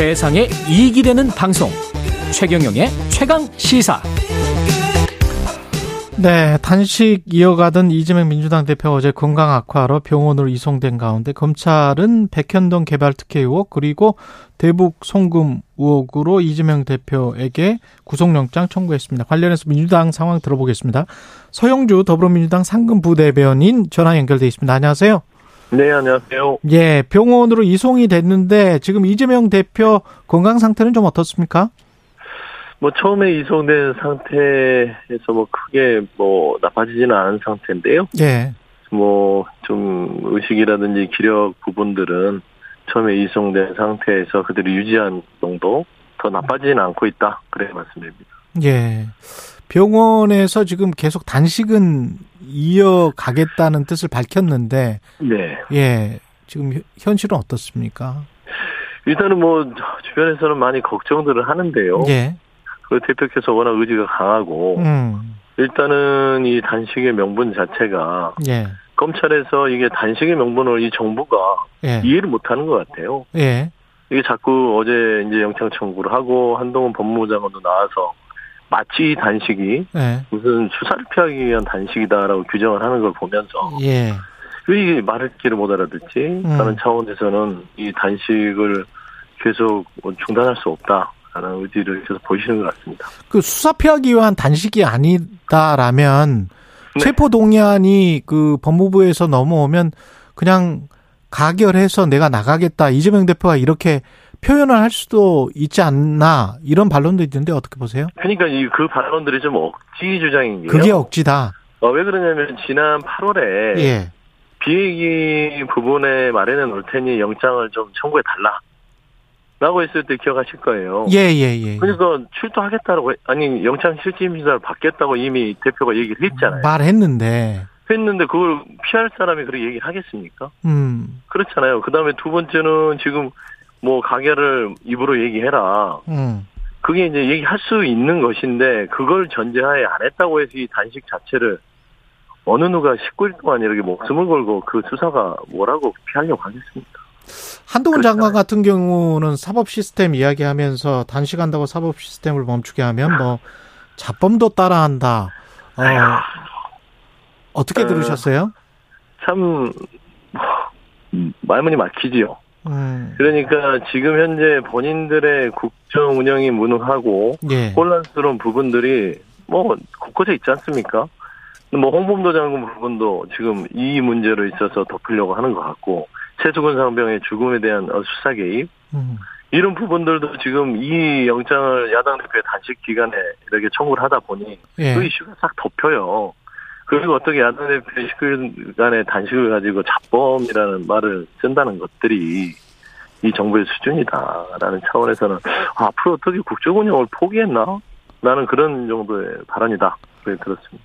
세상에 이익이 되는 방송 최경영의 최강 시사 네, 단식 이어가던 이재명 민주당 대표 어제 건강 악화로 병원으로 이송된 가운데 검찰은 백현동 개발 특혜 의혹 그리고 대북 송금 의혹으로 이재명 대표에게 구속영장 청구했습니다. 관련해서 민주당 상황 들어보겠습니다. 서영주 더불어민주당 상금 부대변인 전화 연결돼 있습니다. 안녕하세요. 네, 안녕하세요. 예, 병원으로 이송이 됐는데 지금 이재명 대표 건강 상태는 좀 어떻습니까? 뭐 처음에 이송된 상태에서 뭐 크게 뭐 나빠지지는 않은 상태인데요. 예. 뭐 좀 의식이라든지 기력 부분들은 처음에 이송된 상태에서 그대로 유지한 정도 더 나빠지지는 않고 있다. 그래 말씀드립니다. 예. 병원에서 지금 계속 단식은 이어가겠다는 뜻을 밝혔는데 네. 예. 지금 현- 현실은 어떻습니까? 일단은 뭐 주변에서는 많이 걱정들을 하는데요. 예. 그 대표께서 워낙 의지가 강하고 음. 일단은 이 단식의 명분 자체가 예. 검찰에서 이게 단식의 명분을 이 정부가 예. 이해를 못하는 것 같아요. 예. 이게 자꾸 어제 이제 영장 청구를 하고 한동훈 법무부 장관도 나와서 마치 이 단식이 예. 무슨 수사를 피하기 위한 단식이다라고 규정을 하는 걸 보면서 예. 왜 이게 말을 길을 못 알아듣지? 음. 라는 차원에서는 이 단식을 계속 중단할 수 없다라는 의지를 계속 보이시는 것 같습니다. 그 수사 피하기 위한 단식이 아니다라면 네. 체포 동의안이 그 법무부에서 넘어오면 그냥 가결해서 내가 나가겠다 이재명 대표가 이렇게 표현을 할 수도 있지 않나 이런 반론도 있는데 어떻게 보세요? 그러니까 이그 발언들이 좀 억지 주장인 게요. 그게 억지다. 어, 왜 그러냐면 지난 8월에 예. 비행기 부분에 말에는 올 테니 영장을 좀 청구해 달라. 라고 했을 때 기억하실 거예요. 예, 예, 예. 그러니까 출두하겠다라고 아니 영장 실질 심사를 받겠다고 이미 대표가 얘기를 했잖아요. 말했는데. 했는데 그걸 피할 사람이 그렇게 얘기를 하겠습니까? 음. 그렇잖아요. 그 다음에 두 번째는 지금 뭐 가결을 입으로 얘기해라. 음. 그게 이제 얘기할 수 있는 것인데 그걸 전제하에 안 했다고 해서 이 단식 자체를 어느 누가 19일 동안 이렇게 목숨을 걸고 그 수사가 뭐라고 피하려고 하겠습니까? 한동훈. 장관 같은 경우는 사법 시스템 이야기하면서 단식한다고 사법 시스템을 멈추게 하면 뭐 자범도 따라한다. 어, 어떻게 어, 들으셨어요? 참 음, 말문이 막히지요. 음. 그러니까 지금 현재 본인들의 국정 운영이 무능하고 예. 혼란스러운 부분들이 뭐 곳곳에 있지 않습니까? 뭐 홍범도 장군 부분도 지금 이 문제로 있어서 덮으려고 하는 것 같고 최수근 상병의 죽음에 대한 어, 수사 개입 음. 이런 부분들도 지금 이 영장을 야당 대표의 단식 기간에 이렇게 청구를 하다 보니 예. 그 이슈가 싹 덮여요. 그리고 어떻게 야당 대표의 19일간의 단식을 가지고 자범이라는 말을 쓴다는 것들이 이 정부의 수준이다라는 차원에서는 아, 앞으로 어떻게 국정 운영을 포기했나? 라는 그런 정도의 발언이다. 그렇게 들었습니다.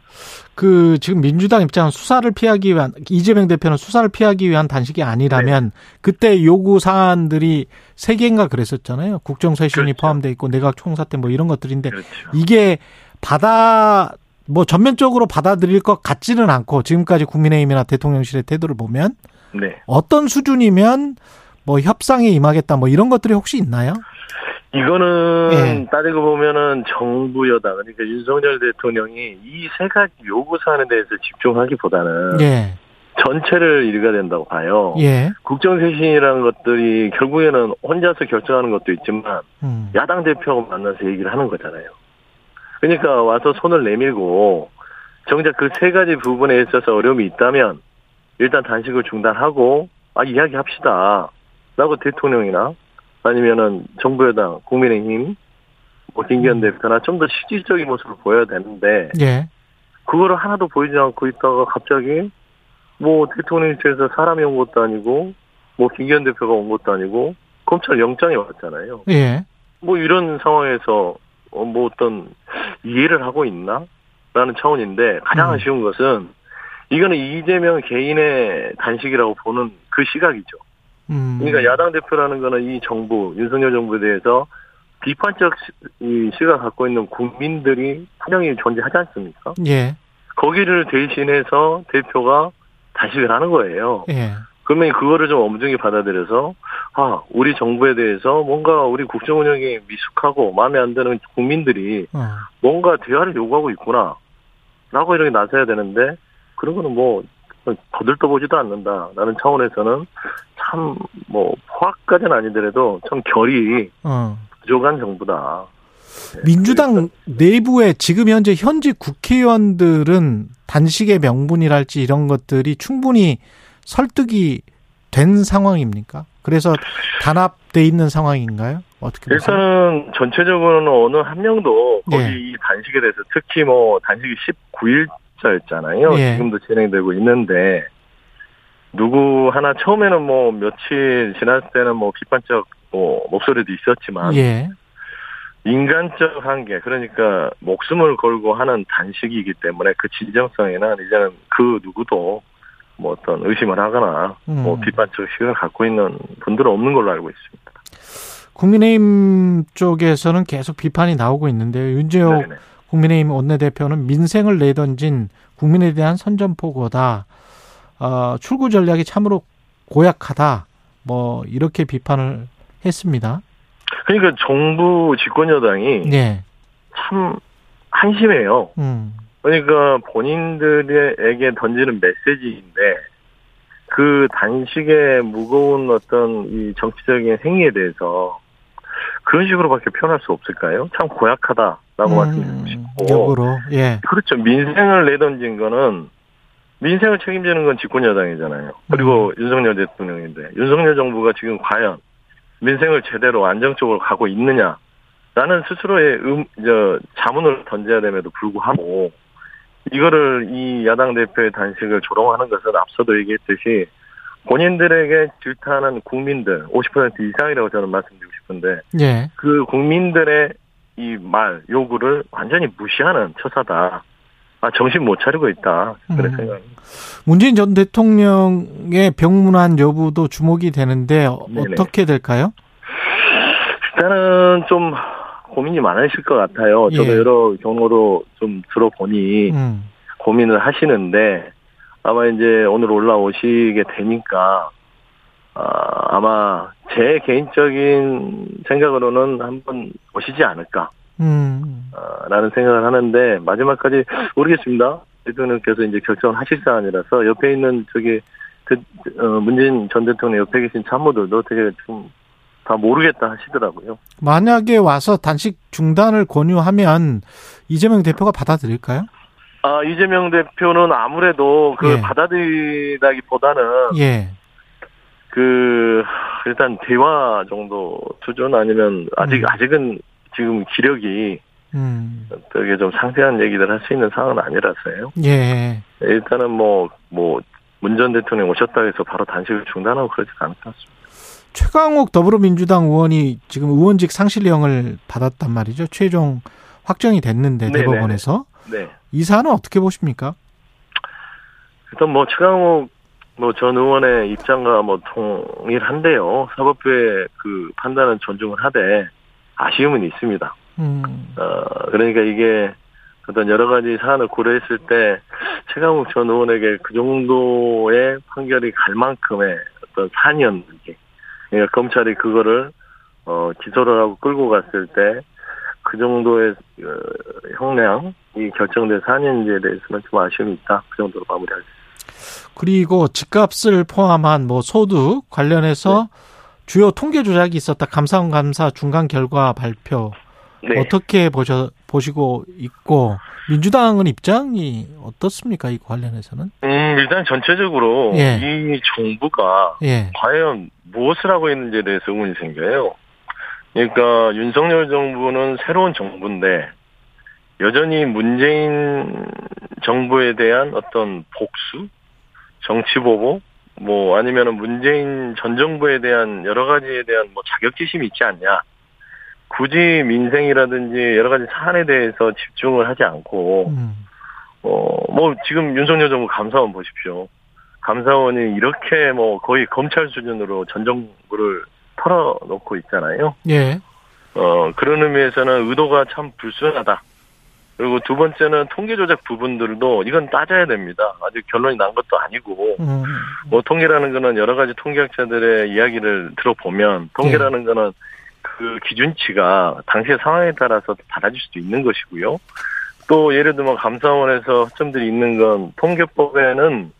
그 지금 민주당 입장은 수사를 피하기 위한 이재명 대표는 수사를 피하기 위한 단식이 아니라면 그때 요구 사안들이 세 개인가 그랬었잖아요. 국정쇄신이 그렇죠. 포함돼 있고 내각 총사 때 뭐 이런 것들인데 그렇죠. 이게 받아 뭐 전면적으로 받아들일 것 같지는 않고 지금까지 국민의힘이나 대통령실의 태도를 보면 네. 어떤 수준이면 뭐 협상에 임하겠다 뭐 이런 것들이 혹시 있나요? 이거는 예. 따지고 보면은 정부 여당 그러니까 윤석열 대통령이 이 세 가지 요구 사안에 대해서 집중하기보다는 예. 전체를 읽어야 된다고 봐요. 예. 국정쇄신이라는 것들이 결국에는 혼자서 결정하는 것도 있지만 음. 야당 대표하고 만나서 얘기를 하는 거잖아요. 그러니까 와서 손을 내밀고 정작 그 세 가지 부분에 있어서 어려움이 있다면 일단 단식을 중단하고 아 이야기합시다. 라고 대통령이나 아니면은 정부 여당 국민의힘 뭐 김기현 대표나 좀 더 실질적인 모습을 보여야 되는데 예. 그거를 하나도 보이지 않고 있다가 갑자기 뭐 대통령실에서 사람이 온 것도 아니고 뭐 김기현 대표가 온 것도 아니고 검찰 영장이 왔잖아요. 예. 뭐 이런 상황에서 어, 뭐 어떤 이해를 하고 있나? 라는 차원인데 가장 음. 아쉬운 것은 이거는 이재명 개인의 단식이라고 보는 그 시각이죠. 음. 그러니까 야당 대표라는 거는 이 정부, 윤석열 정부에 대해서 비판적 시각 갖고 있는 국민들이 분명히 존재하지 않습니까? 예. 거기를 대신해서 대표가 단식을 하는 거예요. 예. 그러면 그거를 좀 엄중히 받아들여서 아 우리 정부에 대해서 뭔가 우리 국정 운영이 미숙하고 마음에 안 드는 국민들이 어. 뭔가 대화를 요구하고 있구나 라고 이렇게 나서야 되는데 그런 거는 뭐 거들떠 보지도 않는다 라는 차원에서는 참 뭐 포악까지는 아니더라도 참 결이 어. 부족한 정부다. 네, 민주당 내부에 지금 현재 현직 국회의원들은 단식의 명분이랄지 이런 것들이 충분히 설득이 된 상황입니까? 그래서 단합돼 있는 상황인가요? 어떻게 보세요? 일단은 전체적으로는 어느 한 명도 거기 예. 이 단식에 대해서 특히 뭐 단식이 19일자였잖아요. 예. 지금도 진행되고 있는데 누구 하나 처음에는 뭐 며칠 지났을 때는 뭐 비판적 뭐 목소리도 있었지만 예. 인간적 한계 그러니까 목숨을 걸고 하는 단식이기 때문에 그 진정성에는 이제는 그 누구도 뭐 어떤 의심을 하거나 뭐 음. 비판적 시각을 갖고 있는 분들은 없는 걸로 알고 있습니다. 국민의힘 쪽에서는 계속 비판이 나오고 있는데요. 윤재호 네네. 국민의힘 원내대표는 민생을 내던진 국민에 대한 선전포고다. 어, 출구 전략이 참으로 고약하다. 뭐 이렇게 비판을 했습니다. 그러니까 정부 집권 여당이 예. 참 한심해요. 음. 그러니까 본인들에게 던지는 메시지인데 그 단식의 무거운 어떤 이 정치적인 행위에 대해서 그런 식으로밖에 표현할 수 없을까요? 참 고약하다라고 말씀드리고 싶고 역으로 예. 그렇죠. 민생을 내던진 거는 민생을 책임지는 건 집권 여당이잖아요. 그리고 윤석열 대통령인데 윤석열 정부가 지금 과연 민생을 제대로 안정적으로 가고 있느냐 라는 스스로의 음, 저 자문을 던져야 됨에도 불구하고 이거를 이 야당 대표의 단식을 조롱하는 것은 앞서도 얘기했듯이 본인들에게 질타하는 국민들 50% 이상이라고 저는 말씀드리고 싶은데 예. 그 국민들의 이 말 요구를 완전히 무시하는 처사다. 아 정신 못 차리고 있다. 그런 음. 생각입니다. 문재인 전 대통령의 병문안 여부도 주목이 되는데 어- 네네. 어떻게 될까요? 일단은 좀 고민이 많으실 것 같아요. 저도 예. 여러 경로로 좀 들어보니 음. 고민을 하시는데 아마 이제 오늘 올라오시게 되니까 아, 아마 제 개인적인 생각으로는 한번 오시지 않을까. 음. 어, 라는 생각을 하는데 마지막까지 모르겠습니다. 대통령께서 이제 결정을 하실 사안이라서 옆에 있는 저기 그 어, 문재인 전 대통령 옆에 계신 참모들도 되게 좀 다 모르겠다 하시더라고요. 만약에 와서 단식 중단을 권유하면 이재명 대표가 받아들일까요? 아 이재명 대표는 아무래도 그 예. 받아들이다기보다는 예. 그 일단 대화 정도 수준 아니면 아직 음. 아직은 지금 기력이 음. 되게 좀 상세한 얘기를 할 수 있는 상황은 아니라서요. 예. 일단은 뭐, 뭐, 문전 대통령 오셨다 해서 바로 단식을 중단하고 그러지 않을 것 같습니다. 최강욱 더불어민주당 의원이 지금 의원직 상실령을 받았단 말이죠. 최종 확정이 됐는데 네네네. 대법원에서 네. 이 사안은 어떻게 보십니까? 일단 뭐, 최강욱 뭐 전 의원의 입장과 뭐 동일한데요. 사법부의 그 판단은 존중을 하되 아쉬움은 있습니다. 음. 어, 그러니까 이게 어떤 여러 가지 사안을 고려했을 때 최강욱 전 의원에게 그 정도의 판결이 갈 만큼의 어떤 사안이었는지 그러니까 검찰이 그거를 어, 기소를 하고 끌고 갔을 때 그 정도의 어, 형량이 결정된 사안인지에 대해서는 좀 아쉬움이 있다. 그 정도로 마무리하겠습니다. 그리고 집값을 포함한 뭐 소득 관련해서 주요 통계 조작이 있었다. 감사원 감사 중간 결과 발표 네. 어떻게 보셔 보시고 있고 민주당은 입장이 어떻습니까? 이 관련해서는? 음, 일단 전체적으로 예. 이 정부가 예. 과연 무엇을 하고 있는지에 대해서 의문이 생겨요. 그러니까 윤석열 정부는 새로운 정부인데 여전히 문재인 정부에 대한 어떤 복수, 정치 보복, 뭐 아니면은 문재인 전 정부에 대한 여러 가지에 대한 뭐 자격지심이 있지 않냐. 굳이 민생이라든지 여러 가지 사안에 대해서 집중을 하지 않고 음. 어, 뭐, 지금 윤석열 정부 감사원 보십시오. 감사원이 이렇게 뭐 거의 검찰 수준으로 전 정부를 털어놓고 있잖아요. 예. 어, 그런 의미에서는 의도가 참 불순하다. 그리고 두 번째는 통계 조작 부분들도 이건 따져야 됩니다. 아직 결론이 난 것도 아니고 음. 뭐 통계라는 거는 여러 가지 통계학자들의 이야기를 들어보면 통계라는 예. 거는 그 기준치가 당시의 상황에 따라서 달라질 수도 있는 것이고요. 또 예를 들면 감사원에서 허점들이 있는 건 통계법에는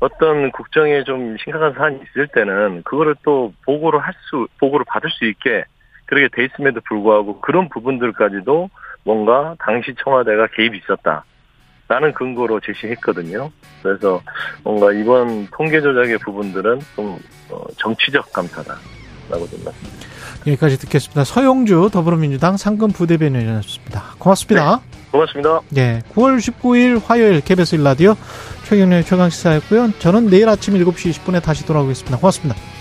어떤 국정에 좀 심각한 사안이 있을 때는 그거를 또 보고를 할 수, 보고를 받을 수 있게 그렇게 돼 있음에도 불구하고 그런 부분들까지도 뭔가 당시 청와대가 개입이 있었다. 라는 근거로 제시했거든요. 그래서 뭔가 이번 통계 조작의 부분들은 좀 어, 정치적 감사다 라고 좀 말씀드립니다. 여기까지 듣겠습니다. 서용주 더불어민주당 상근 부대변인이었습니다. 고맙습니다. 고맙습니다. 예, 9월 19일 화요일 KBS 1라디오 최경련의 최강시사였고요. 저는 내일 아침 7시 20분에 다시 돌아오겠습니다. 고맙습니다.